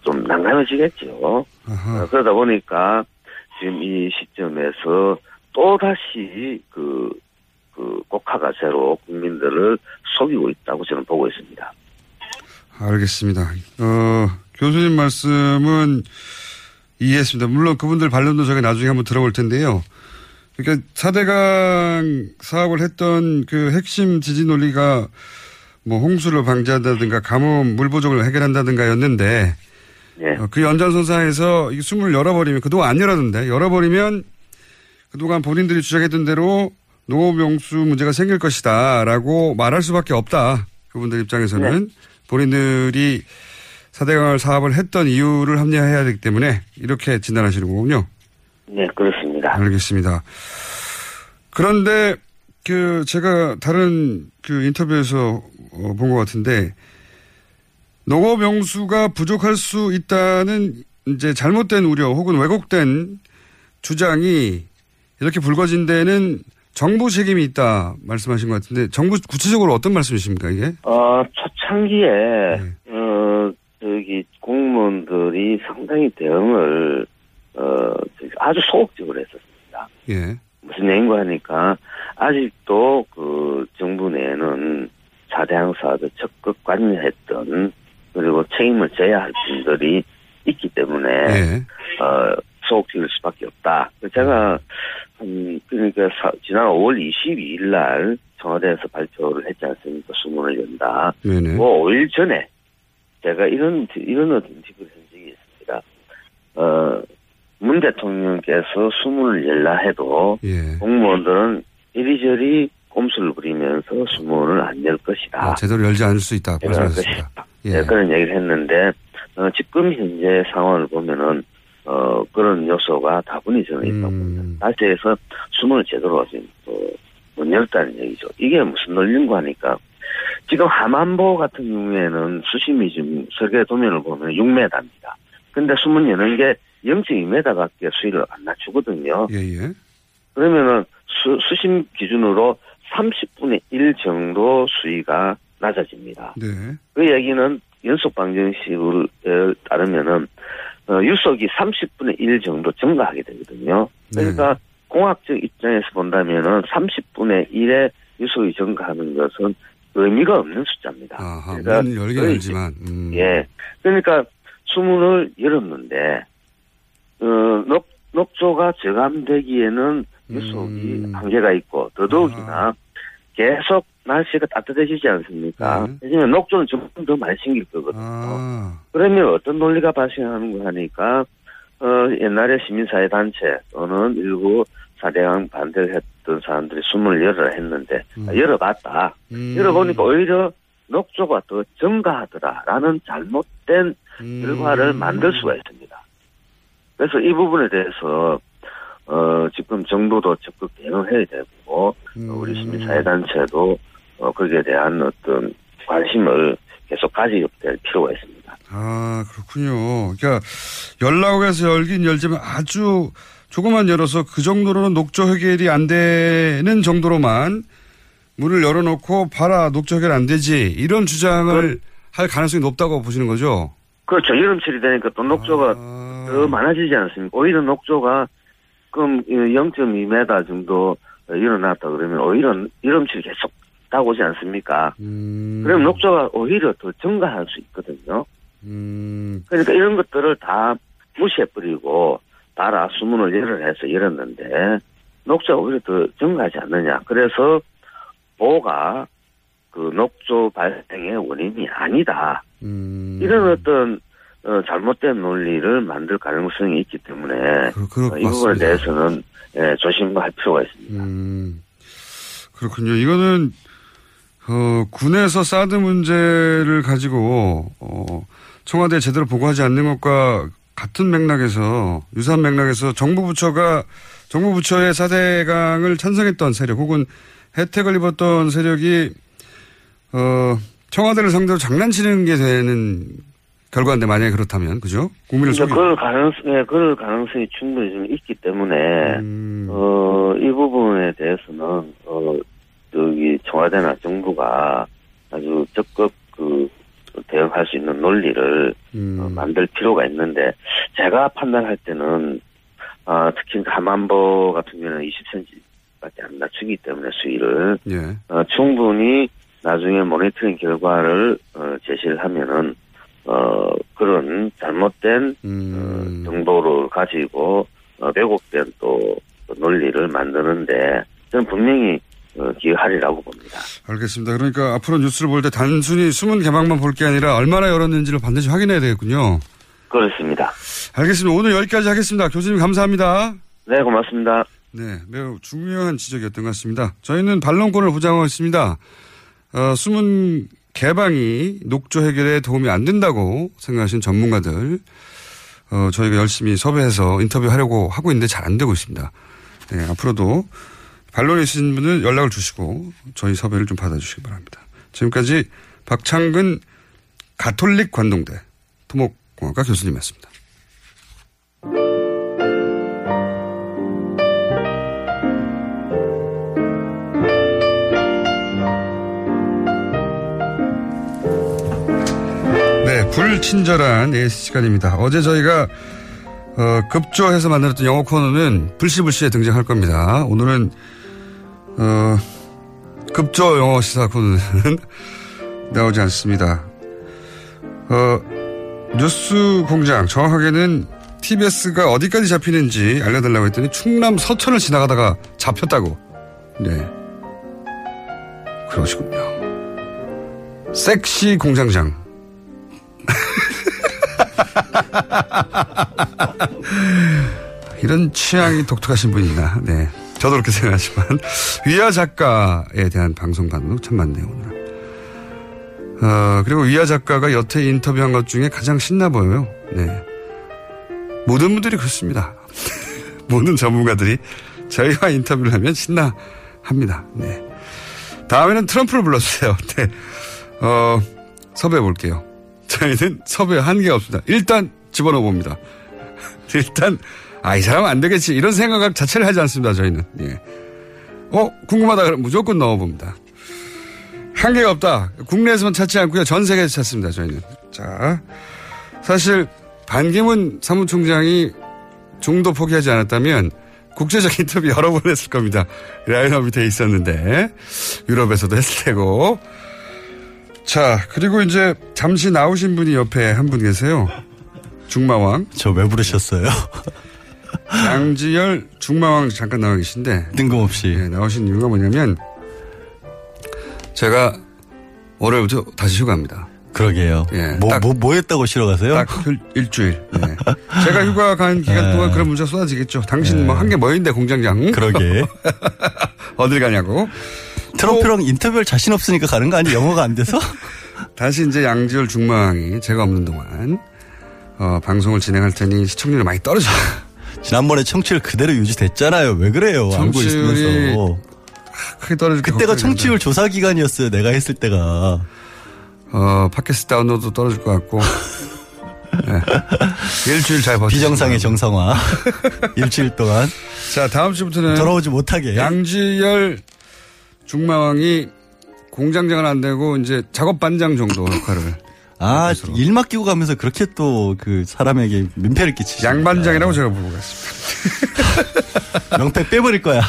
좀 난감해지겠죠. 어, 그러다 보니까 지금 이 시점에서 또다시 그, 그 곡화가 새로 국민들을 속이고 있다고 저는 보고 있습니다. 알겠습니다. 어, 교수님 말씀은 이해했습니다. 물론 그분들 반론도 저희가 나중에 한번 들어볼 텐데요. 그러니까 4대강 사업을 했던 그 핵심 지지 논리가 뭐 홍수를 방지한다든가 가뭄 물 부족을 해결한다든가 였는데 네. 어, 그 연장선상에서 이 숨을 열어버리면 그동안 안 열었는데 열어버리면 그동안 본인들이 주장했던 대로 농업용수 문제가 생길 것이다라고 말할 수밖에 없다. 그분들 입장에서는 네. 본인들이 4대강을 사업을 했던 이유를 합리화해야 되기 때문에 이렇게 진단하시는 거군요. 네, 그렇습니다. 알겠습니다. 그런데 그 제가 다른 그 인터뷰에서 어, 본것 같은데 농업 용수가 부족할 수 있다는 이제 잘못된 우려 혹은 왜곡된 주장이 이렇게 불거진 데는 정부 책임이 있다 말씀하신 것 같은데 정부 구체적으로 어떤 말씀이십니까 이게? 어, 초창기에, 어, 저기, 공무원들이 상당히 대응을, 어, 아주 소극적으로 했었습니다. 예. 무슨 얘기인가 하니까, 아직도 그 정부 내에는 4대 항 사업에 적극 관여했던, 그리고 책임을 져야 할 분들이 있기 때문에, 예. 어, 소극적일 수밖에 없다. 제가, 한, 그러니까, 사- 지난 5월 22일 날 청와대에서 발표를 했지 않습니까? 수문을 연다. 네네. 그 5일 전에 제가 이런, 이런 어떤 팁을 한 적이 있습니다. 어, 문 대통령께서 수문을 열라 해도 예. 공무원들은 이리저리 꼼수를 부리면서 수문을 안 열 것이다. 아, 제대로 열지 않을 수 있다 그럴 말씀하셨습니다. 예. 네, 그런 얘기를 했는데 어, 지금 현재 상황을 보면은 어, 그런 요소가 다분히 저는 있다고 봅니다. 다시 해서 수문을 제대로 또못 열었다는 얘기죠. 이게 무슨 논리인가 하니까 지금 하만보 같은 경우에는 수심이 지금 세계 도면을 보면 6m입니다. 근데 수문 여는 게 0.2m밖에 수위를 안 낮추거든요. 예, 예. 그러면은 수, 수심 기준으로 30분의 1 정도 수위가 낮아집니다. 네. 그 얘기는 연속 방정식을 따르면은 어, 유속이 30분의 1 정도 증가하게 되거든요. 그러니까 공학적 입장에서 본다면은 30분의 1의 유속이 증가하는 것은 의미가 없는 숫자입니다. 아하, 그러니까 문을 열긴 열지만. 음. 예. 그러니까 수문을 열었는데 어, 녹, 녹조가 저감되기에는 유속이 음. 한계가 있고 더더욱이나 계속 날씨가 따뜻해지지 않습니까? 왜냐면 녹조는 점점 더 많이 생길 거거든요. 그러면 어떤 논리가 발생하는가 하니까 어, 옛날에 시민사회 단체 또는 일부 사대강 반대를 했던 사람들이 수문을 열어라 했는데 아, 열어봤다. 음. 열어보니까 오히려 녹조가 더 증가하더라라는 잘못된 결과를 만들 수가 있습니다. 그래서 이 부분에 대해서 어, 지금 정부도 적극 대응해야 되고 어, 우리 시민사회단체도 어, 거기에 대한 어떤 관심을 계속 가져야 될 필요가 있습니다. 아, 그렇군요. 그러니까 열라고 해서 열긴 열지만 아주 조금만 열어서 그 정도로는 녹조 해결이 안 되는 정도로만 문을 열어놓고 봐라 녹조 해결 안 되지 이런 주장을 할 가능성이 높다고 보시는 거죠? 그렇죠. 여름철이 되니까 또 녹조가 더 많아지지 않습니까? 오히려 녹조가 그럼 0.2m 정도 일어났다 그러면 오히려 여름철이 계속 다가오지 않습니까? 그럼 녹조가 오히려 더 증가할 수 있거든요. 그러니까 이런 것들을 다 무시해버리고 따라 수문을 열을 해서 열었는데 녹조가 오히려 더 증가하지 않느냐. 그래서 보가 그 녹조 발생의 원인이 아니다. 이런 어떤 어, 잘못된 논리를 만들 가능성이 있기 때문에 그럴 어, 것이 부분에. 대해서는 예, 조심할 필요가 있습니다. 음, 그렇군요. 이거는 어, 군에서 사드 문제를 가지고 어, 청와대에 제대로 보고하지 않는 것과 같은 맥락에서 유사한 맥락에서 정부 부처가 정부 부처의 사대강을 찬성했던 세력 혹은 혜택을 입었던 세력이 어, 청와대를 상대로 장난치는 게 되는 결과인데 만약에 그렇다면 그죠? 국민을 그러니까 속이 그럴 가능성, 예, 그럴 가능성이 충분히 좀 있기 때문에, 음. 어, 이 부분에 대해서는, 어, 저기, 청와대나 정부가 아주 적극 그, 대응할 수 있는 논리를 음. 어, 만들 필요가 있는데, 제가 판단할 때는, 아, 특히 가만보 같은 경우는 20cm밖에 안 낮추기 때문에 수위를, 예. 어, 충분히 나중에 모니터링 결과를 어, 제시를 하면은 어, 그런 잘못된 음. 어, 정보를 가지고 어, 왜곡된 또 논리를 만드는데 저는 분명히 어, 기여하리라고 봅니다. 알겠습니다. 그러니까 앞으로 뉴스를 볼 때 단순히 숨은 개방만 볼 게 아니라 얼마나 열었는지를 반드시 확인해야 되겠군요. 그렇습니다. 알겠습니다. 오늘 여기까지 하겠습니다. 교수님 감사합니다. 네, 고맙습니다. 네, 매우 중요한 지적이었던 것 같습니다. 저희는 반론권을 보장하고 있습니다. 어, 숨은 개방이 녹조 해결에 도움이 안 된다고 생각하시는 전문가들, 어, 저희가 열심히 섭외해서 인터뷰하려고 하고 있는데 잘 안 되고 있습니다. 네, 앞으로도 반론이 있으신 분은 연락을 주시고 저희 섭외를 좀 받아주시기 바랍니다. 지금까지 박창근 가톨릭 관동대 토목공학과 교수님이었습니다. 네, 불친절한 AS 시간입니다. 어제 저희가 어, 급조해서 만들었던 영어 코너는 불시불시에 등장할 겁니다. 오늘은 어, 급조 영어 시사 코너는 나오지 않습니다. 어, 뉴스 공장 정확하게는 TBS가 어디까지 잡히는지 알려달라고 했더니 충남 서천을 지나가다가 잡혔다고. 네. 그러시군요. 섹시 공장장. 이런 취향이 독특하신 분이나, 네. 저도 그렇게 생각하지만, 위아 작가에 대한 방송 반응 참 많네요, 오늘. 어, 그리고 위아 작가가 여태 인터뷰한 것 중에 가장 신나 보여요. 네. 모든 분들이 그렇습니다. 모든 전문가들이 저희와 인터뷰를 하면 신나 합니다. 네. 다음에는 트럼프를 불러주세요. 네. 어, 섭외해 볼게요. 저희는 섭외 한계가 없습니다. 일단 집어넣어 봅니다. 일단, 아, 이 사람 안 되겠지. 이런 생각 자체를 하지 않습니다. 저희는. 예. 어, 궁금하다 그러면 무조건 넣어 봅니다. 한계가 없다. 국내에서만 찾지 않고요. 전 세계에서 찾습니다. 저희는. 자, 사실 반기문 사무총장이 중도 포기하지 않았다면 국제적 인터뷰 여러 번 했을 겁니다. 라인업이 돼 있었는데 유럽에서도 했을 테고. 자, 그리고 이제 잠시 나오신 분이 옆에 한 분 계세요. 중마왕. 저 왜 부르셨어요? 양지열 중마왕 잠깐 나와 계신데 뜬금없이 네, 나오신 이유가 뭐냐면 제가 월요일부터 다시 휴가입니다. 그러게요. 예, 뭐, 딱- 뭐, 뭐 했다고 쉬러 가세요? 딱 일- 일주일. 네. 제가 휴가 간 기간 예. 동안 그런 문자 쏟아지겠죠. 당신 예. 뭐한 게 뭐인데 공장장. 그러게. 어딜 가냐고. 트럼프랑 인터뷰할 자신 없으니까 가는 거 아니? 영어가 안 돼서? 다시 이제 양지열 중마왕이 제가 없는 동안 어, 방송을 진행할 테니 시청률이 많이 떨어져요. 지난번에 청취율 그대로 유지됐잖아요. 왜 그래요? 알고 청취율이 있으면서. 크게 떨어질 게 그때가 청취율 조사 기간이었어요. 내가 했을 때가. 어, 팟캐스트 다운로드 떨어질 것 같고. 네. 일주일 잘 버티고. 비정상의 정상화. 일주일 동안. 자, 다음 주부터는. 돌아오지 못하게. 양지열 중마왕이 공장장은 안 되고, 이제 작업 반장 정도 역할을. 아, 일 맡기고 가면서 그렇게 또 그 사람에게 민폐를 끼치시. 양반장이라고 제가 부르고 있습니다. 명패 빼버릴 거야.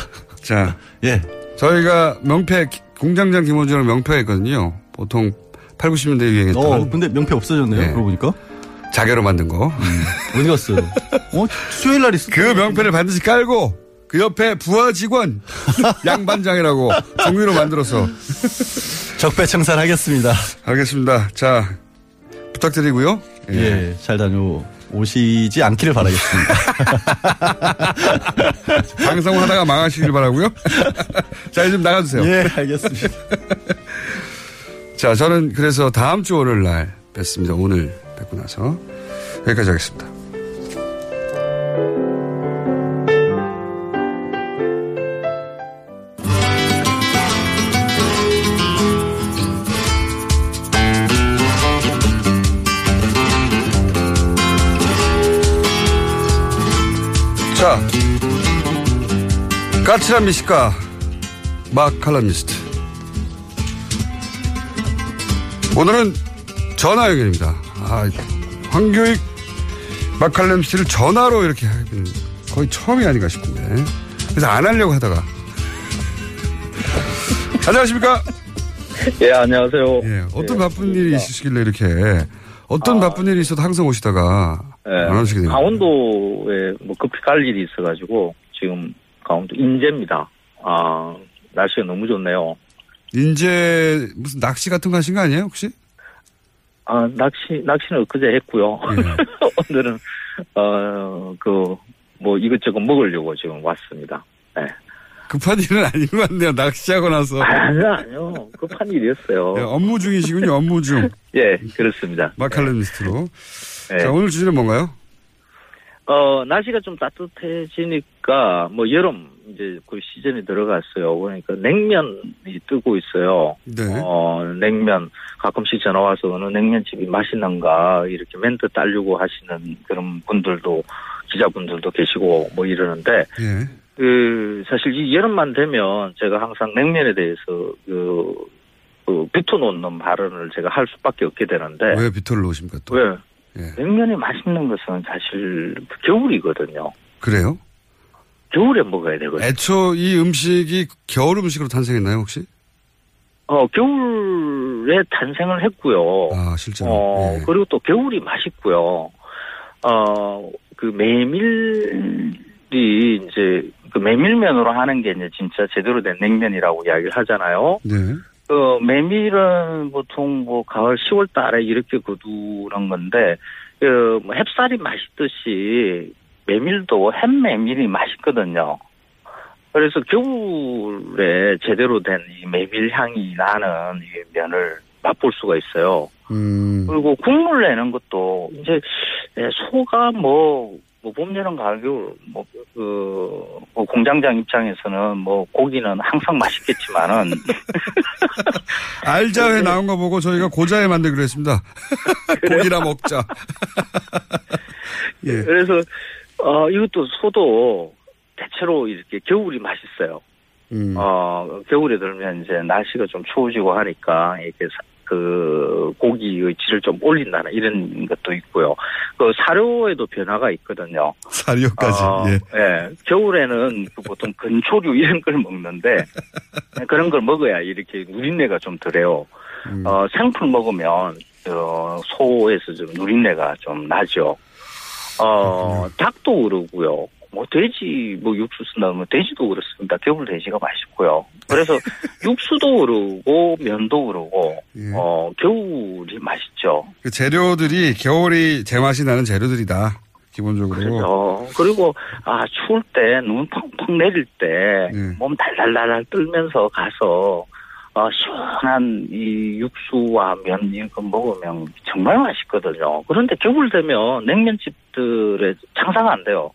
자. 예. 저희가 명패, 공장장 김호준이랑 명패가 있거든요. 보통 8, 90년대 유행했던. 어, 근데 명패 없어졌네요. 네. 그러고 보니까. 자개로 만든 거. 어디 갔어요? 어, 수요일 날 있어. 그 명패를 반드시 깔고 그 옆에 부하 직원 양반장이라고 종이로 만들어서 적폐청산 하겠습니다. 알겠습니다. 자 부탁드리고요. 예, 잘 다녀오시지 않기를 바라겠습니다. 방송을 하다가 망하시길 바라고요. 자 이제 좀 나가주세요. 예, 알겠습니다. 자 저는 그래서 다음 주 월요일 날 뵙습니다. 오늘 뵙고 나서 여기까지 하겠습니다. 자, 까칠한 미식가 막 칼럼니스트. 오늘은 전화 연결입니다. 아, 황교익 막 칼럼니스트를 전화로 이렇게 하기는 거의 처음이 아닌가 싶은데. 그래서 안 하려고 하다가. 안녕하십니까? 예, 안녕하세요. 예, 어떤 예, 바쁜 일이 있으시길래 이렇게 어떤 바쁜 일이 있어도 항상 오시다가 예, 안 됩니다. 강원도에 뭐 급히 갈 일이 있어가지고 지금 강원도 인제입니다. 아, 날씨가 너무 좋네요. 인제 무슨 낚시 같은 거 하신 거 아니에요 혹시? 아, 낚시, 낚시는 엊그제 했고요. 예. 오늘은, 어, 그, 뭐 이것저것 먹으려고 지금 왔습니다. 네. 급한 일은 아닌 것 같네요. 낚시하고 나서. 아니요, 아니요. 급한 일이었어요. 예, 업무 중이시군요. 업무 중. 예, 그렇습니다. 마칼레미스트로. 네. 자 오늘 주제는 뭔가요? 어, 날씨가 좀 따뜻해지니까, 뭐, 여름, 이제 그 시즌이 들어갔어요. 그러니까 냉면이 뜨고 있어요. 네. 어, 냉면, 가끔씩 전화 와서 어느 냉면집이 맛있는가, 이렇게 멘트 따려고 하시는 그런 분들도, 기자분들도 계시고, 뭐 이러는데, 예. 그, 사실 이 여름만 되면 제가 항상 냉면에 대해서 그, 그 비토놓는 발언을 제가 할 수밖에 없게 되는데, 왜 비토를 놓으십니까 또? 왜? 예. 냉면이 맛있는 것은 사실 겨울이거든요. 그래요? 겨울에 먹어야 되거든요. 애초 이 음식이 겨울 음식으로 탄생했나요 혹시? 어, 겨울에 탄생을 했고요. 아 실제로. 어, 예. 그리고 또 겨울이 맛있고요. 어, 그 메밀이 이제 그 메밀면으로 하는 게 이제 진짜 제대로 된 냉면이라고 이야기를 하잖아요. 네. 그 메밀은 보통 뭐 가을 10월 달에 이렇게 거두는 건데 그뭐 햅쌀이 맛있듯이 메밀도 햇메밀이 맛있거든요. 그래서 겨울에 제대로 된 이 메밀 향이 나는 이 면을 맛볼 수가 있어요. 음. 그리고 국물 내는 것도 이제 예, 소가 뭐, 뭐 봄, 여름, 가을, 겨울 뭐, 그, 뭐 공장장 입장에서는 뭐 고기는 항상 맛있겠지만은 알자회 나온 거 보고 저희가 고자회 만들기로 했습니다. 고기나 먹자. 예. 그래서 어 이것도 소도 대체로 이렇게 겨울이 맛있어요. 음. 어 겨울에 들면 이제 날씨가 좀 추워지고 하니까 이렇게 사- 그 고기의 질을 좀 올린다는 이런 것도 있고요. 그 사료에도 변화가 있거든요. 사료까지. 어, 예. 예. 겨울에는 그 보통 근초류 이런 걸 먹는데 그런 걸 먹어야 이렇게 누린내가 좀 덜해요. 음. 어, 생풀 먹으면 어, 소에서 좀 누린내가 좀 나죠. 어, 닭도 그러고요. 뭐 돼지 뭐 육수 쓴다면 뭐 돼지도 그렇습니다. 겨울 돼지가 맛있고요. 그래서 육수도 그러고 면도 그러고 예. 어 겨울이 맛있죠. 그 재료들이 겨울이 제맛이 나는 재료들이다. 기본적으로. 어, 그리고, 아, 추울 때, 눈 펑펑 내릴 때, 네. 몸 달달달달 떨면서 가서, 어, 시원한 이 육수와 면 이런 거 먹으면 정말 맛있거든요. 그런데 겨울 되면 냉면집들의 장사가 안 돼요.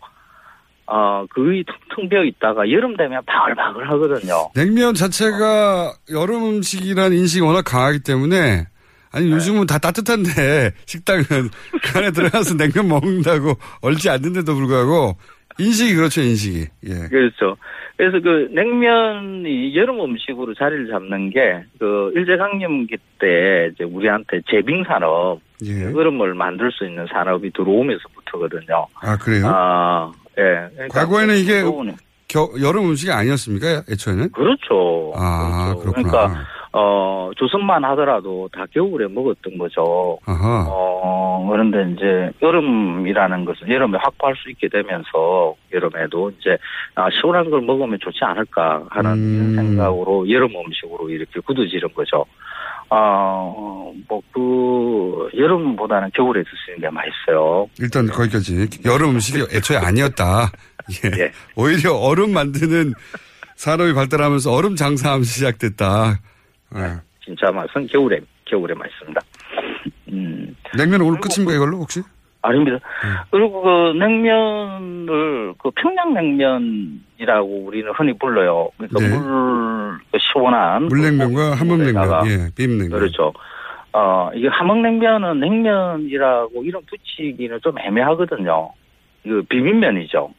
어, 거의 텅텅 비어 있다가 여름 되면 바글바글 하거든요. 냉면 자체가 여름 음식이라는 인식이 워낙 강하기 때문에 아니 요즘은 다 따뜻한데 식당은 그 안에 들어가서 냉면 먹는다고 얼지 않는데도 불구하고 인식이 그렇죠 인식이 예. 그렇죠. 그래서 그 냉면이 여름 음식으로 자리를 잡는 게 그 일제강점기 때 이제 우리한테 제빙 산업, 예. 얼음을 만들 수 있는 산업이 들어오면서부터거든요. 아 그래요? 아, 예. 그러니까 과거에는 이게 겨, 여름 음식이 아니었습니까 애초에는? 그렇죠. 아 그렇구나. 그러니까 어 조선만 하더라도 다 겨울에 먹었던 거죠. 아하. 어 그런데 이제 여름이라는 것은 여름에 확보할 수 있게 되면서 여름에도 이제 아 시원한 걸 먹으면 좋지 않을까 하는 음. 생각으로 여름 음식으로 이렇게 굳어지는 거죠. 아뭐그 여름보다는 겨울에 드시는 게 맛있어요. 일단 거기까지 여름 음식이 애초에 아니었다. 예. 오히려 얼음 만드는 산업이 발달하면서 얼음 장사하면서 시작됐다. 예. 진짜 맛은 겨울에 겨울에 맛있습니다. 음. 냉면 오늘 끝입니까 이걸로 혹시? 아닙니다. 음. 그리고 그 냉면을 그 평양냉면이라고 우리는 흔히 불러요. 그러니까 네. 물, 그 시원한 물냉면과 함흥냉면, 예, 비빔냉면. 그렇죠. 어, 이게 함흥냉면은 냉면이라고 이름 붙이기는 좀 애매하거든요. 이거 비빔면이죠.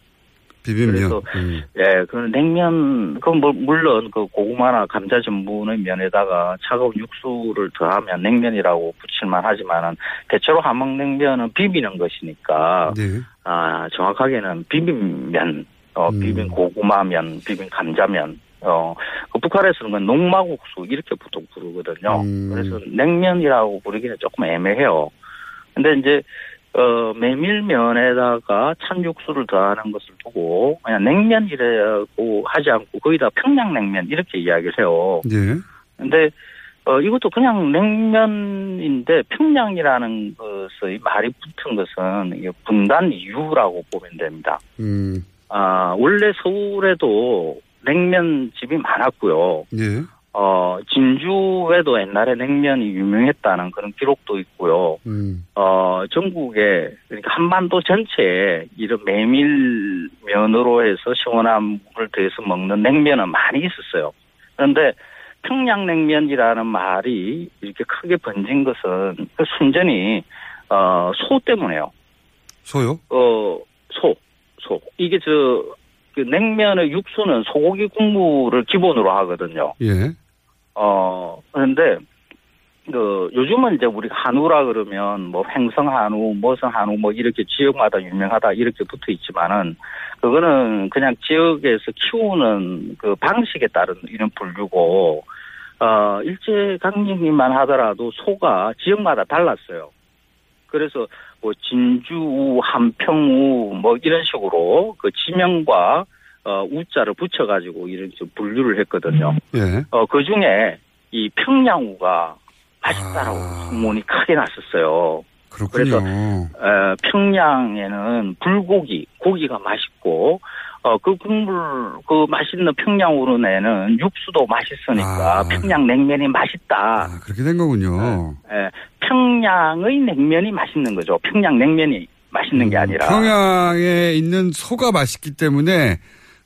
비빔면. 그래서 음. 예, 그 냉면, 그 뭐, 물론 그 고구마나 감자 전분의 면에다가 차가운 육수를 더하면 냉면이라고 붙일만 하지만은 대체로 함흥냉면은 비비는 것이니까 네. 아, 정확하게는 비빔면, 어, 음. 비빔 고구마면, 비빔 감자면, 어, 그 북한에서는 그 농마국수 이렇게 보통 부르거든요. 음. 그래서 냉면이라고 부르기는 조금 애매해요. 근데 이제, 어, 메밀면에다가 찬육수를 더하는 것을 두고 그냥 냉면이라고 하지 않고 거기다 평양냉면 이렇게 이야기를 해요. 네. 근데 어 이것도 그냥 냉면인데 평양이라는 것의 말이 붙은 것은 이게 분단 이유라고 보면 됩니다. 음. 아 원래 서울에도 냉면집이 많았고요. 예. 어 진주에도 옛날에 냉면이 유명했다는 그런 기록도 있고요. 음. 어 전국에 그러니까 한반도 전체에 이런 메밀면으로 해서 시원한 물을 더해서 먹는 냉면은 많이 있었어요. 그런데 평양냉면이라는 말이 이렇게 크게 번진 것은 그 순전히 어, 소 때문에요. 소요? 어, 소, 소. 이게 저, 그 냉면의 육수는 소고기 국물을 기본으로 하거든요. 예. 어, 그런데, 그, 요즘은 이제 우리가 한우라 그러면 뭐 횡성 한우, 모성 한우 뭐 이렇게 지역마다 유명하다 이렇게 붙어 있지만은 그거는 그냥 지역에서 키우는 그 방식에 따른 이런 분류고, 어, 일제강점기만 하더라도 소가 지역마다 달랐어요. 그래서 뭐 진주, 한평우 뭐 이런 식으로 그 지명과 어, 우자를 붙여가지고 이렇게 분류를 했거든요. 예. 어, 그 중에 이 평양우가 맛있다라고 소문이 크게 났었어요. 그렇군요. 에, 평양에는 불고기, 고기가 맛있고, 어, 그 국물, 그 맛있는 평양우로 내는 육수도 맛있으니까 평양 냉면이 맛있다. 그렇게 된 거군요. 에, 평양의 냉면이 맛있는 거죠. 평양 냉면이 맛있는 게 아니라. 평양에 있는 소가 맛있기 때문에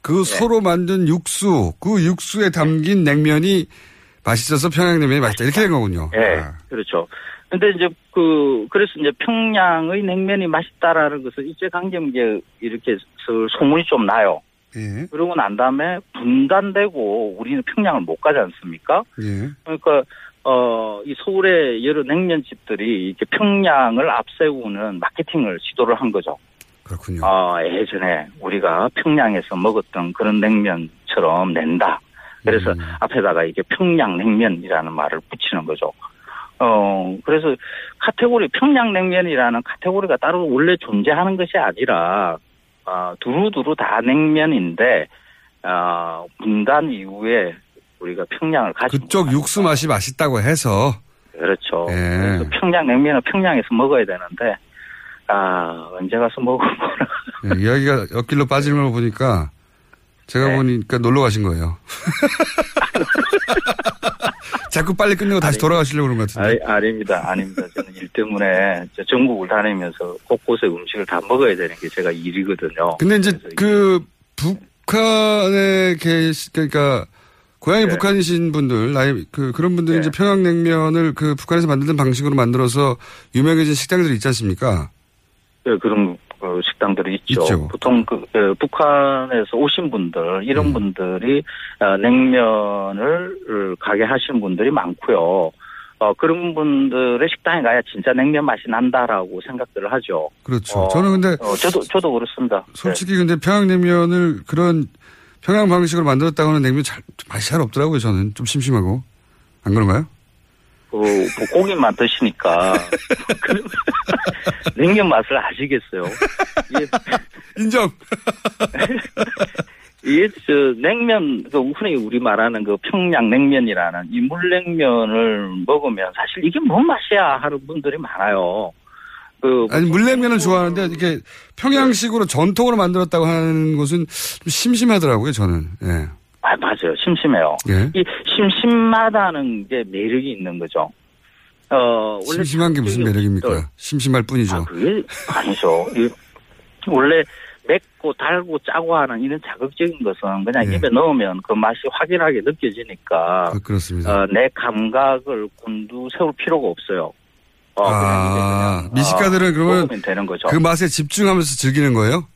그 소로 만든 육수, 그 육수에 담긴 냉면이 맛있어서 평양냉면이 맛있다. 이렇게 된 거군요. 예, 그렇죠. 근데 이제 그, 그래서 이제 평양의 냉면이 맛있다라는 것은 일제강점기에 이렇게 서- 소문이 좀 나요. 예. 그러고 난 다음에 분단되고 우리는 평양을 못 가지 않습니까? 예. 그러니까, 어, 이 서울의 여러 냉면집들이 이렇게 평양을 앞세우는 마케팅을 시도를 한 거죠. 그렇군요. 어, 예전에 우리가 평양에서 먹었던 그런 냉면처럼 낸다. 그래서 앞에다가 이게 평양냉면이라는 말을 붙이는 거죠. 어, 그래서 카테고리, 평양냉면이라는 카테고리가 따로 원래 존재하는 것이 아니라, 아, 두루두루 다 냉면인데, 아, 분단 이후에 우리가 평양을 가지 그쪽 육수 맛이 맛있다고 해서 그렇죠. 예. 평양냉면은 평양에서 먹어야 되는데, 아, 언제 가서 먹으면 예, 이야기가 옆길로 빠지는 걸 보니까 제가 네. 보니까 놀러 가신 거예요. 자꾸 빨리 끝내고 다시 돌아가시려고 그런 것 같은데. 아니, 아닙니다. 아닙니다. 저는 일 때문에 저 전국을 다니면서 곳곳에 음식을 다 먹어야 되는 게 제가 일이거든요. 근데 이제 그 북한에 계시 그러니까 고향이 네. 북한이신 분들 나이 그 그런 분들이 이제 평양냉면을 그 북한에서 만드는 방식으로 만들어서 유명해진 식당들이 있지 않습니까? 예, 그런 어, 식당들이 있죠. 있죠. 보통 그 예, 북한에서 오신 분들 이런 음. 분들이 어, 냉면을 어, 가게 하시는 분들이 많고요. 어, 그런 분들의 식당에 가야 진짜 냉면 맛이 난다라고 생각들을 하죠. 그렇죠. 어, 저는 근데 어, 저도 저도 그렇습니다. 솔직히 근데 평양냉면을 그런 평양 방식으로 만들었다고 하는 냉면 잘 맛이 잘 없더라고요. 저는 좀 심심하고 안 그런가요? 그, 뭐 고기만 드시니까 그 냉면 맛을 아시겠어요? 이게, 인정. 이게 저 냉면 그 흔히 우리 말하는 그 평양 냉면이라는 이 물냉면을 먹으면 사실 이게 뭔 맛이야 하는 분들이 많아요. 그 아니 물냉면은 좋아하는데 이게 평양식으로 전통으로 만들었다고 하는 것은 좀 심심하더라고요. 저는. 예. 아, 맞아요. 심심해요. 예. 이 심심하다는 게 매력이 있는 거죠. 어, 원래 심심한 게 무슨 매력입니까? 또- 심심할 뿐이죠. 아, 그게 아니죠. 이- 원래 맵고 달고 짜고 하는 이런 자극적인 것은 그냥 예. 입에 넣으면 그 맛이 확연하게 느껴지니까 그, 그렇습니다. 어, 내 감각을 곤두세울 필요가 없어요. 어, 그냥 아, 그냥, 미식가들은 어, 그러면 되는 거죠. 그 맛에 집중하면서 즐기는 거예요?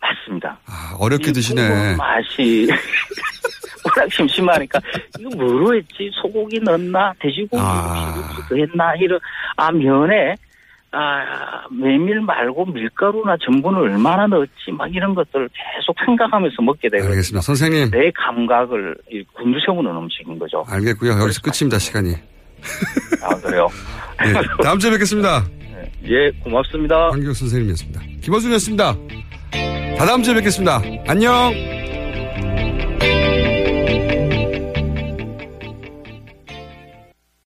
맞습니다. 아, 어렵게 이 드시네. 맛이 워낙 심심하니까 이거 뭐로 했지? 소고기 넣었나? 돼지고기 아. 더 했나? 이런 아 면에 아 메밀 말고 밀가루나 전분을 얼마나 넣었지? 막 이런 것들을 계속 생각하면서 먹게 되거든요. 알겠습니다. 선생님. 내 감각을 이 곤두세우는 음식인 거죠. 알겠고요. 여기서 끝입니다. 시간이. 아 그래요. 네, 다음 주에 뵙겠습니다. 예, 고맙습니다. 황교익 선생님이었습니다. 김원순이었습니다. 다 다음 주에 뵙겠습니다. 안녕.